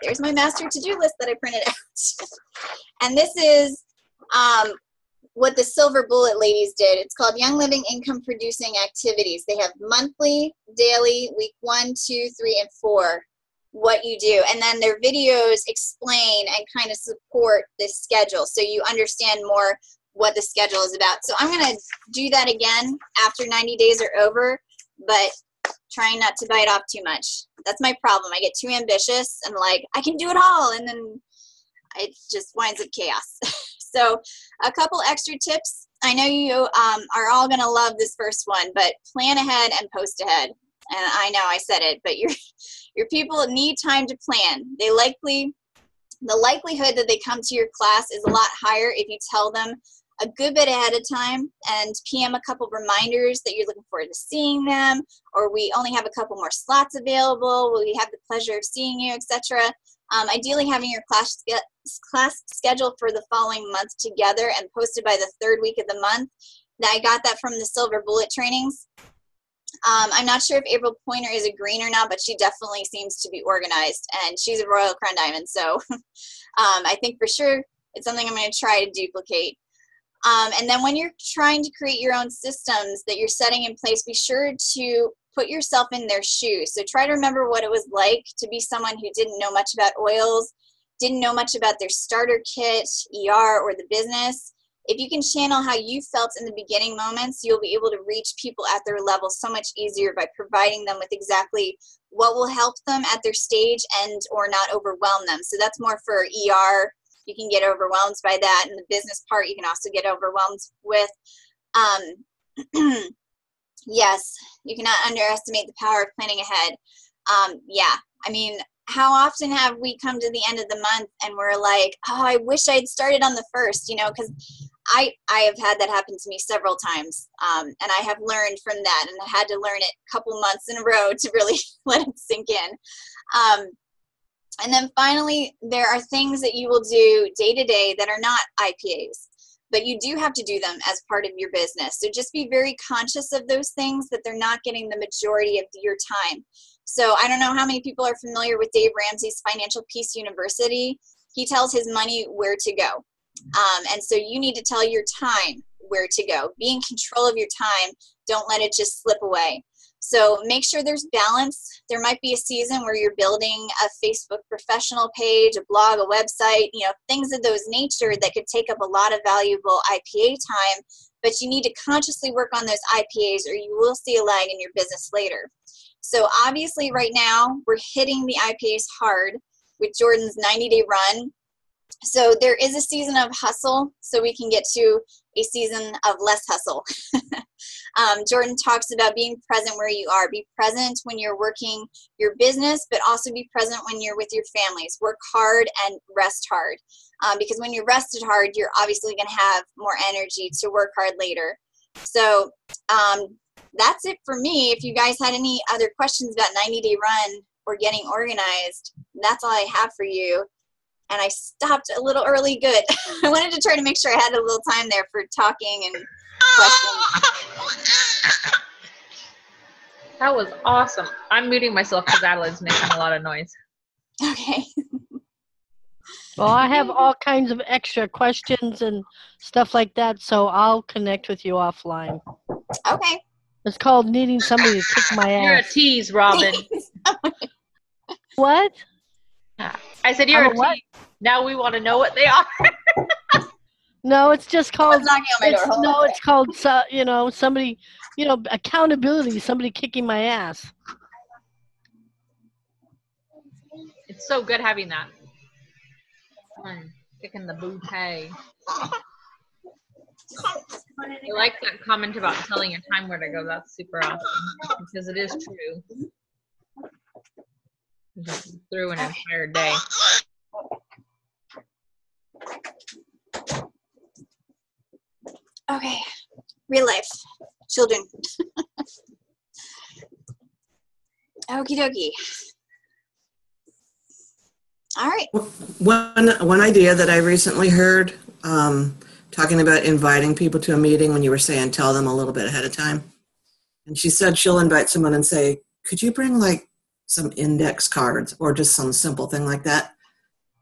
There's my master to-do list that I printed out. <laughs> and this is um, what the Silver Bullet ladies did. It's called Young Living Income Producing Activities. They have monthly, daily, week one, two, three, and four what you do. And then their videos explain and kind of support this schedule so you understand more what the schedule is about. So I'm going to do that again after 90 days are over, but trying not to bite off too much. That's my problem. I get too ambitious and like, I can do it all. And then it just winds up chaos. <laughs> so a couple extra tips. I know you um, are all going to love this first one, but plan ahead and post ahead. And I know I said it, but <laughs> you're your people need time to plan. They likely, the likelihood that they come to your class is a lot higher if you tell them a good bit ahead of time and PM a couple reminders that you're looking forward to seeing them, or we only have a couple more slots available. Will we have the pleasure of seeing you, etc. Um, ideally, having your class class schedule for the following month together and posted by the third week of the month. I got that from the Silver Bullet trainings. Um, I'm not sure if April Pointer is a green or not, but she definitely seems to be organized, and she's a Royal Crown Diamond, so <laughs> um, I think for sure it's something I'm going to try to duplicate. Um, and then when you're trying to create your own systems that you're setting in place, be sure to put yourself in their shoes. So try to remember what it was like to be someone who didn't know much about oils, didn't know much about their starter kit, ER, or the business if you can channel how you felt in the beginning moments, you'll be able to reach people at their level so much easier by providing them with exactly what will help them at their stage and or not overwhelm them. So that's more for ER. You can get overwhelmed by that. And the business part, you can also get overwhelmed with. Um, <clears throat> yes, you cannot underestimate the power of planning ahead. Um, yeah, I mean, how often have we come to the end of the month and we're like, oh, I wish I'd started on the first, you know, because I I have had that happen to me several times, um, and I have learned from that, and I had to learn it a couple months in a row to really <laughs> let it sink in. Um, and then finally, there are things that you will do day to day that are not IPAs, but you do have to do them as part of your business. So just be very conscious of those things that they're not getting the majority of your time. So I don't know how many people are familiar with Dave Ramsey's Financial Peace University. He tells his money where to go. Um, and so you need to tell your time where to go. Be in control of your time. Don't let it just slip away. So make sure there's balance. There might be a season where you're building a Facebook professional page, a blog, a website, you know, things of those nature that could take up a lot of valuable IPA time, but you need to consciously work on those IPAs or you will see a lag in your business later. So obviously right now we're hitting the IPAs hard with Jordan's 90 day run. So there is a season of hustle so we can get to a season of less hustle. <laughs> um, Jordan talks about being present where you are. Be present when you're working your business, but also be present when you're with your families. Work hard and rest hard. Um, because when you're rested hard, you're obviously going to have more energy to work hard later. So um, that's it for me. If you guys had any other questions about 90 Day Run or getting organized, that's all I have for you and I stopped a little early. Good. <laughs> I wanted to try to make sure I had a little time there for talking and. <laughs> That was awesome. I'm muting myself because Adelaide's making a lot of noise. Okay. <laughs> Well, I have all kinds of extra questions and stuff like that, so I'll connect with you offline. Okay. It's called needing somebody to kick my ass. You're a tease, Robin. <laughs> What? I said you're I'm a a what? tease. Now we want to know what they are. No, it's just called. Someone's knocking on my It's, no, on. it's called. so- You know, somebody. You know, accountability. Somebody kicking my ass. It's so good having that. Kicking the bouquet. I like that comment about telling your time where to go. That's super awesome because it is true. Just through an entire day. Okay. Real life. Children. <laughs> Okie dokie. All right. One, one idea that I recently heard, um, talking about inviting people to a meeting when you were saying tell them a little bit ahead of time. And she said she'll invite someone and say, could you bring like some index cards or just some simple thing like that?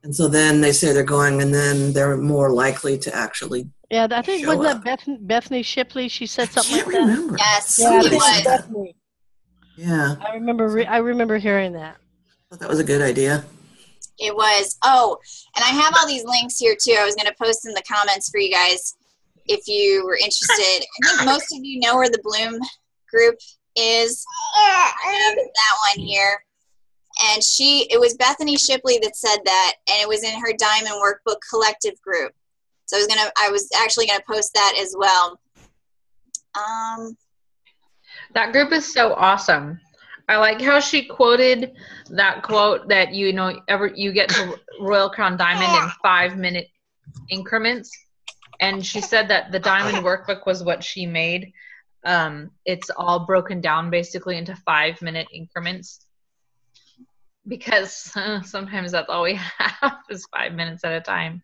And so then they say they're going and then they're more likely to actually. Yeah, I think Show wasn't that up. Beth, Bethany Shipley? She said something I something can't like that. remember. Yes, Yeah, I it think it was was. Bethany. Yeah, I remember. Re- I remember hearing that. Thought that was a good idea. It was. Oh, and I have all these links here too. I was going to post in the comments for you guys if you were interested. I think most of you know where the Bloom group is. I <laughs> have that one here. And she, it was Bethany Shipley that said that, and it was in her Diamond Workbook Collective group. So I was gonna, I was actually gonna post that as well. Um, That group is so awesome. I like how she quoted that quote that you know ever you get to Royal Crown Diamond in five minute increments, and she said that the Diamond Workbook was what she made. Um, it's all broken down basically into five minute increments because uh, sometimes that's all we <laughs> have is five minutes at a time.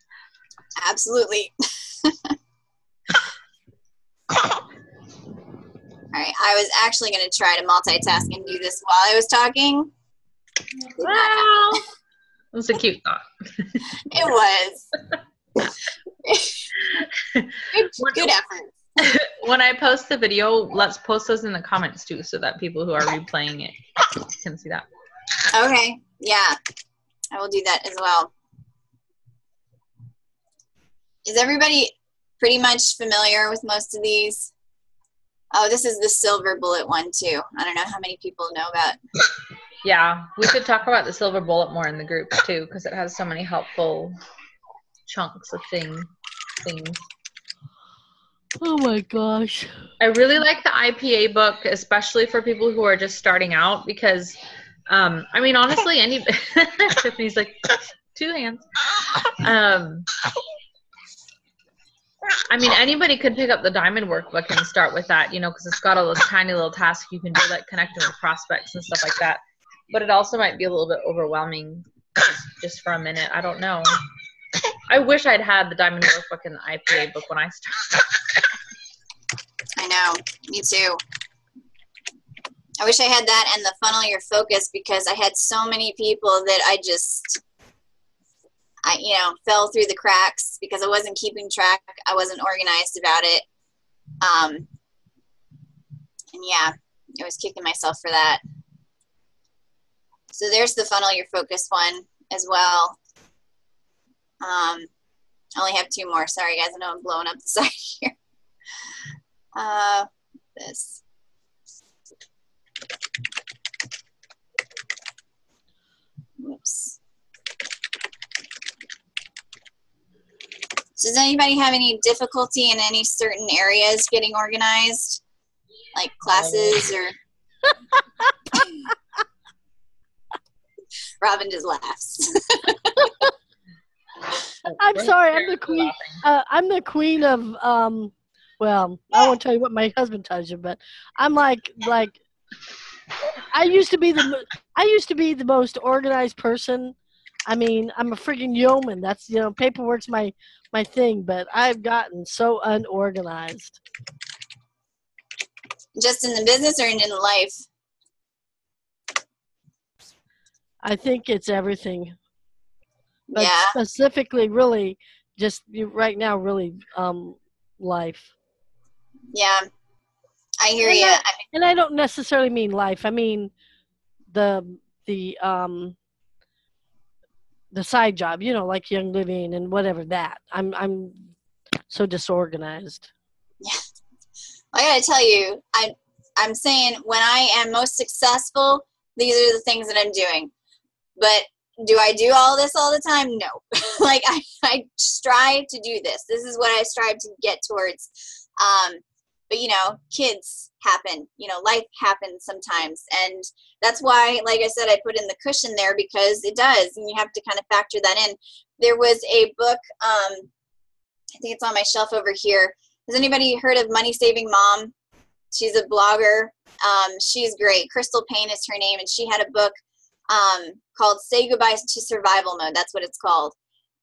absolutely. <laughs> All right, I was actually gonna try to multitask and do this while I was talking. Wow, that's a cute thought. It was. <laughs> good, good effort. when I post the video, let's post those in the comments too, so that people who are replaying it can see that. Okay, yeah, I will do that as well. Is everybody pretty much familiar with most of these? Oh, this is the silver bullet one too. I don't know how many people know about. Yeah, we should talk about the silver bullet more in the group too, because it has so many helpful chunks of thing things. Oh my gosh. I really like the IPA book, especially for people who are just starting out, because um, I mean, honestly, any <laughs> Tiffany's like two hands. Um, I mean, anybody could pick up the Diamond Workbook and start with that, you know, because it's got all those tiny little tasks you can do, like connecting with prospects and stuff like that. But it also might be a little bit overwhelming just for a minute. I don't know. I wish I'd had the Diamond Workbook and the IPA book when I started. I know, me too. I wish I had that and the funnel your focus because I had so many people that I just I, you know, fell through the cracks because I wasn't keeping track. I wasn't organized about it. Um, and yeah, I was kicking myself for that. So there's the funnel your focus one as well. Um, I only have two more. Sorry, guys. I know I'm blowing up the <laughs> side here. Uh, this. Whoops. Does anybody have any difficulty in any certain areas getting organized? Like classes or <laughs> Robin just laughs. I'm sorry, I'm the queen. Uh, I'm the queen of um. Well, I won't tell you what my husband tells you, but I'm like like. I used to be the I used to be the most organized person. I mean, I'm a freaking yeoman. That's you know, paperwork's my my thing, but I've gotten so unorganized. just in the business or in life? I think it's everything, but yeah. specifically, really, just right now, really, um, life. Yeah. I hear you. I- and I don't necessarily mean life. I mean the the um the side job, you know, like Young Living and whatever that. I'm I'm so disorganized. Yeah, <laughs> I gotta tell you, I I'm saying when I am most successful, these are the things that I'm doing. But do I do all this all the time? No. <laughs> like I, I strive to do this. This is what I strive to get towards. Um, but you know, kids happen. You know, life happens sometimes, and that's why, like I said, I put in the cushion there because it does, and you have to kind of factor that in. There was a book. Um, I think it's on my shelf over here. Has anybody heard of Money Saving Mom? She's a blogger. Um, she's great. Crystal Paine is her name, and she had a book um, called "Say Goodbye to Survival Mode." That's what it's called.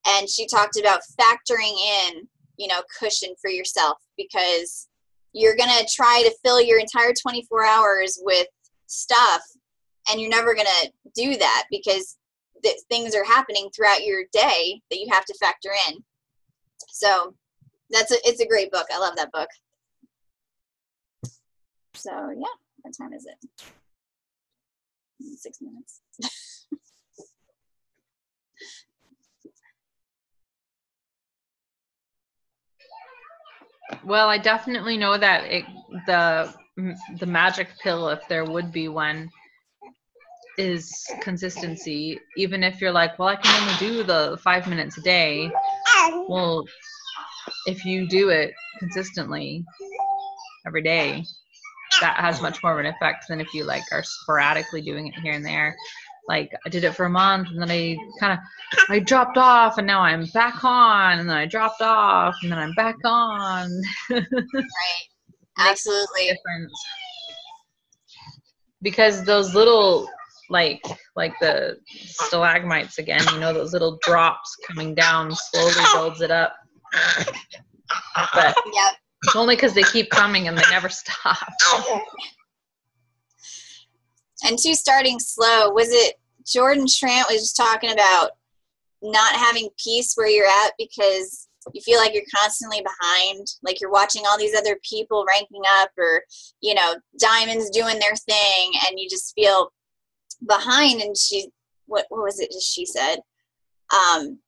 And she talked about factoring in, you know, cushion for yourself because you're gonna try to fill your entire 24 hours with stuff, and you're never gonna do that because th- things are happening throughout your day that you have to factor in. So that's a, it's a great book. I love that book. So yeah, what time is it? Six minutes. <laughs> Well, I definitely know that it, the the magic pill, if there would be one, is consistency. Even if you're like, well, I can only do the five minutes a day. Well, if you do it consistently every day, that has much more of an effect than if you like are sporadically doing it here and there. Like I did it for a month and then I kind of I dropped off and now I'm back on and then I dropped off and then I'm back on. Right. Absolutely. difference because those little like like the stalagmites again you know those little drops coming down slowly <laughs> builds it up but Yeah. it's only because they keep coming and they never stop <laughs> And two, starting slow. Was it Jordan Schrandt was just talking about not having peace where you're at because you feel like you're constantly behind, like you're watching all these other people ranking up or, you know, diamonds doing their thing and you just feel behind and she what what was it just she said? Um,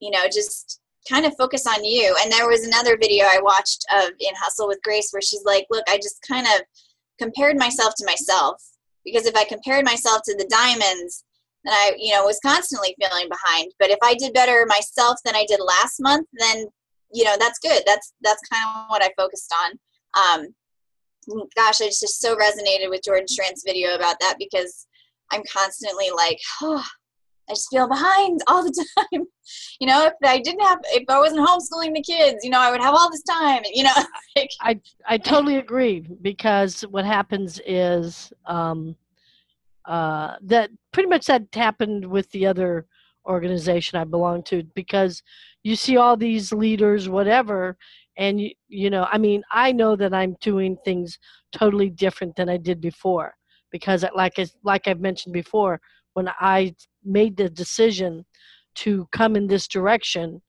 you know, just kind of focus on you. And there was another video I watched of in Hustle with Grace where she's like, Look, I just kind of compared myself to myself because if I compared myself to the diamonds, then I, you know, was constantly feeling behind. But if I did better myself than I did last month, then you know that's good. That's that's kind of what I focused on. Um, gosh, I just so resonated with Jordan Schrandt's video about that because I'm constantly like, <sighs> oh, I just feel behind all the <laughs> time. you know, if I didn't have, if I wasn't homeschooling the kids, you know, I would have all this time. You know, <laughs> like, I I totally agree because what happens is um, uh, that pretty much that happened with the other organization I belong to because you see all these leaders, whatever, and you you know, I mean, I know that I'm doing things totally different than I did before because, like like I've mentioned before, when I made the decision to come in this direction,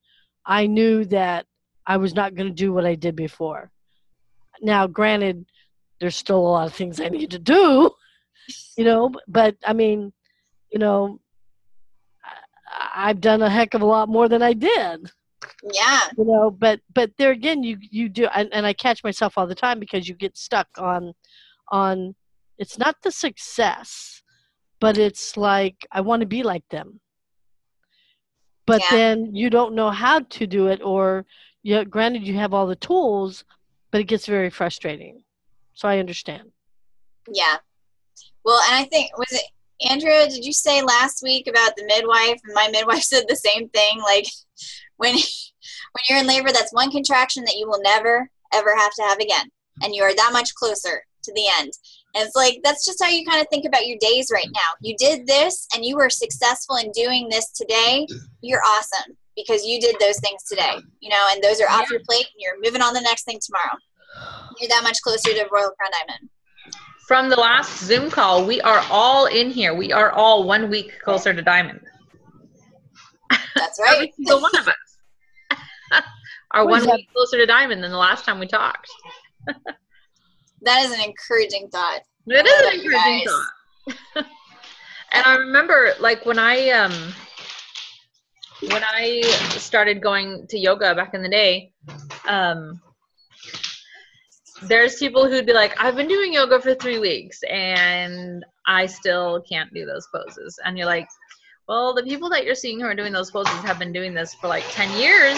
I knew that I was not going to do what I did before. Now, granted, there's still a lot of things I need to do, <laughs> you know, but I mean, you know, I've done a heck of a lot more than I did Yeah. you know but but there again you you do and, and i catch myself all the time because you get stuck on on it's not the success but it's like i want to be like them but Yeah. then you don't know how to do it or yeah granted you have all the tools but it gets very frustrating so i understand Yeah. Well, and I think was it Andrea? Did you say last week about the midwife? And my midwife <laughs> said the same thing. Like when <laughs> when you're in labor, that's one contraction that you will never ever have to have again, and you are that much closer to the end. And it's like that's just how you kind of think about your days right now. You did this, and you were successful in doing this today. You're awesome because you did those things today. You know, and those are off your plate, and you're moving on the next thing tomorrow. You're that much closer to Royal Crown Diamond. From the last Zoom call, we are all in here. We are all one week closer to diamond. That's <laughs> right. Every single one of us <laughs> are What one is that? week closer to diamond than the last time we talked. <laughs> That is an encouraging thought. It love is an encouraging thought. <laughs> and I remember, like when I um when I started going to yoga back in the day, um, there's people who'd be like, "I've been doing yoga for three weeks and I still can't do those poses," and you're like. Well, the people that you're seeing who are doing those poses have been doing this for like 10 years.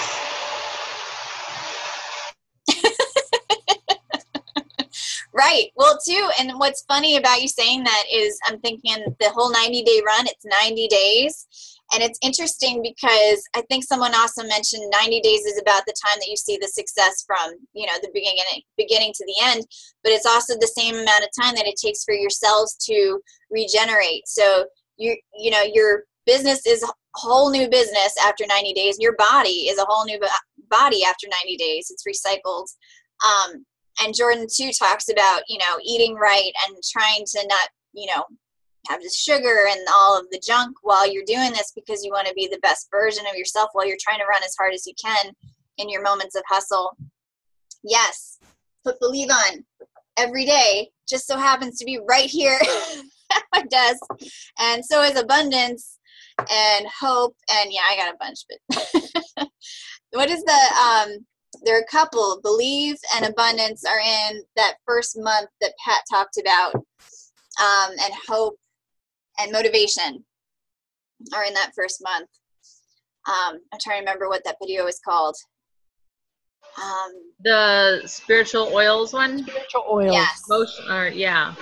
Right. Well, too, and what's funny about you saying that is I'm thinking the whole 90 day run, it's 90 days. And it's interesting because I think someone also mentioned 90 days is about the time that you see the success from, you know, the beginning beginning to the end, but it's also the same amount of time that it takes for your cells to regenerate. So you you know, your business is a whole new business after 90 days. Your body is a whole new bo- body after 90 days. It's recycled. Um, and Jordan too talks about you know eating right and trying to not you know have the sugar and all of the junk while you're doing this because you want to be the best version of yourself while you're trying to run as hard as you can in your moments of hustle. Yes, put believe on every day. Just so happens to be right here <laughs> at my desk, and so is abundance and hope. And yeah, I got a bunch, but <laughs> what is the um there are a couple believe and abundance are in that first month that pat talked about um, and hope and motivation are in that first month um, i'm trying to remember what that video was called um, The spiritual oils one? spiritual oils yes Motion, or yeah.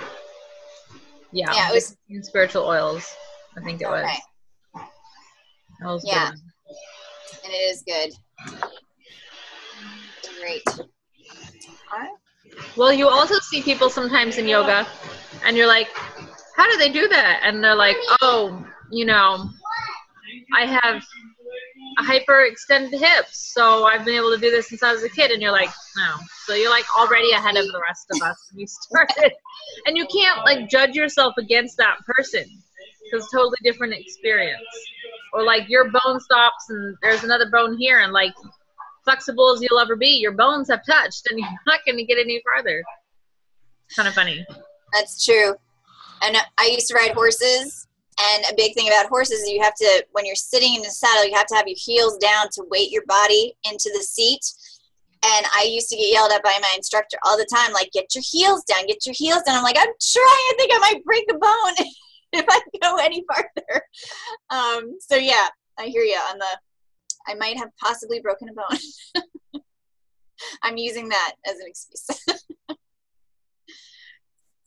Yeah. Yeah, it was- spiritual oils. I think it was. okay That was Yeah. good. and it is good great Well, you also see people sometimes in yoga, and you're like, how do they do that? And they're like, oh, you know, I have hyperextended hips, so I've been able to do this since I was a kid. And you're like, no. So you're like already ahead of the rest of us you <laughs> started. And you can't like judge yourself against that person because totally different experience. Or like your bone stops and there's another bone here, and like flexible as you'll ever be, your bones have touched and <laughs> you're not going to get any farther. Kind of funny. That's true. And I used to ride horses, and a big thing about horses is you have to, when you're sitting in the saddle, you have to have your heels down to weight your body into the seat. And I used to get yelled at by my instructor all the time, like, get your heels down, get your heels down. I'm like, I'm trying. I think I might break a bone <laughs> if I go any farther. Um, so, yeah, I hear you on the, I might have possibly broken a bone. <laughs> I'm using that as an excuse. <laughs>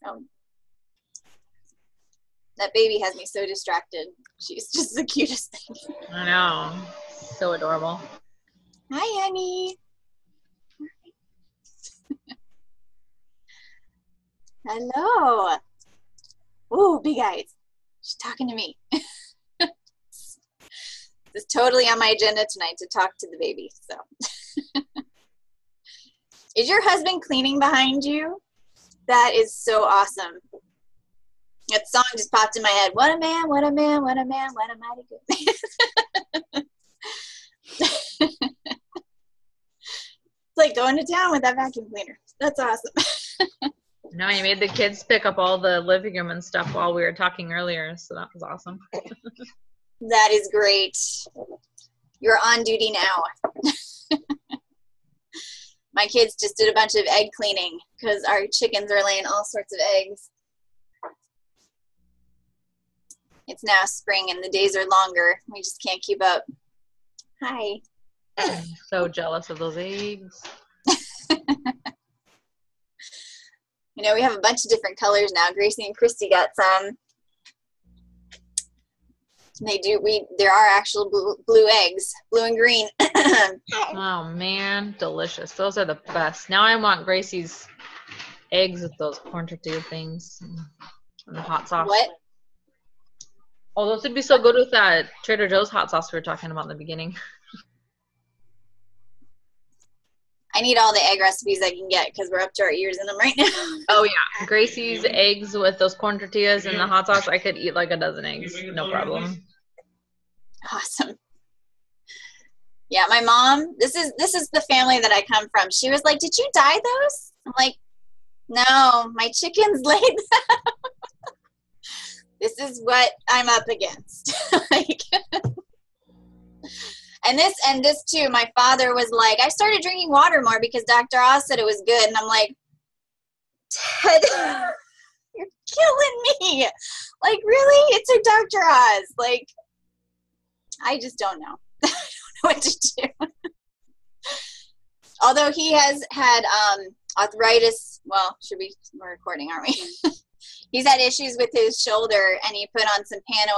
um, that baby has me so distracted. She's just the cutest thing. I know. So adorable. Hi, honey. Hello. Ooh, big eyes. She's talking to me. <laughs> is totally on my agenda tonight to talk to the baby. So, <laughs> is your husband cleaning behind you? That is so awesome. That song just popped in my head. What a man, what a man, what a man, what a mighty good man. <laughs> it's like going to town with that vacuum cleaner. That's awesome. <laughs> No, you made the kids pick up all the living room and stuff while we were talking earlier, so that was awesome. That is great. You're on duty now. <laughs> My kids just did a bunch of egg cleaning because our chickens are laying all sorts of eggs. It's now spring and the days are longer. We just can't keep up. Hi. <laughs> So jealous of those eggs. <laughs> You know, we have a bunch of different colors now. Gracie and Christy got some. They do. We there are actual blue, blue eggs, blue and green. <laughs> Oh man, delicious. Those are the best. Now I want Gracie's eggs with those corn tortilla things and the hot sauce. what? Oh, those would be so good with that Trader Joe's hot sauce we were talking about in the beginning. <laughs> I need all the egg recipes I can get because we're up to our ears in them right now. <laughs> Oh yeah, Gracie's eggs with those corn tortillas and the hot sauce. I could eat like a dozen eggs, no problem. Awesome. Yeah, my mom. This is this is the family that I come from. She was like, "Did you dye those?" I'm like, "No, my chickens <laughs> laid them." this is what I'm up against. <laughs> like, and this and this too. My father was like, "I started drinking water more because Dr. Oz said it was good," and I'm like, "Ted, <laughs> you're killing me! Like, really? It's a Dr. Oz. Like, I just don't know. <laughs> I don't know what to do." Although he has had um, arthritis, well, should we? We're recording, aren't we? <laughs> He's had issues with his shoulder, and he put on some Pano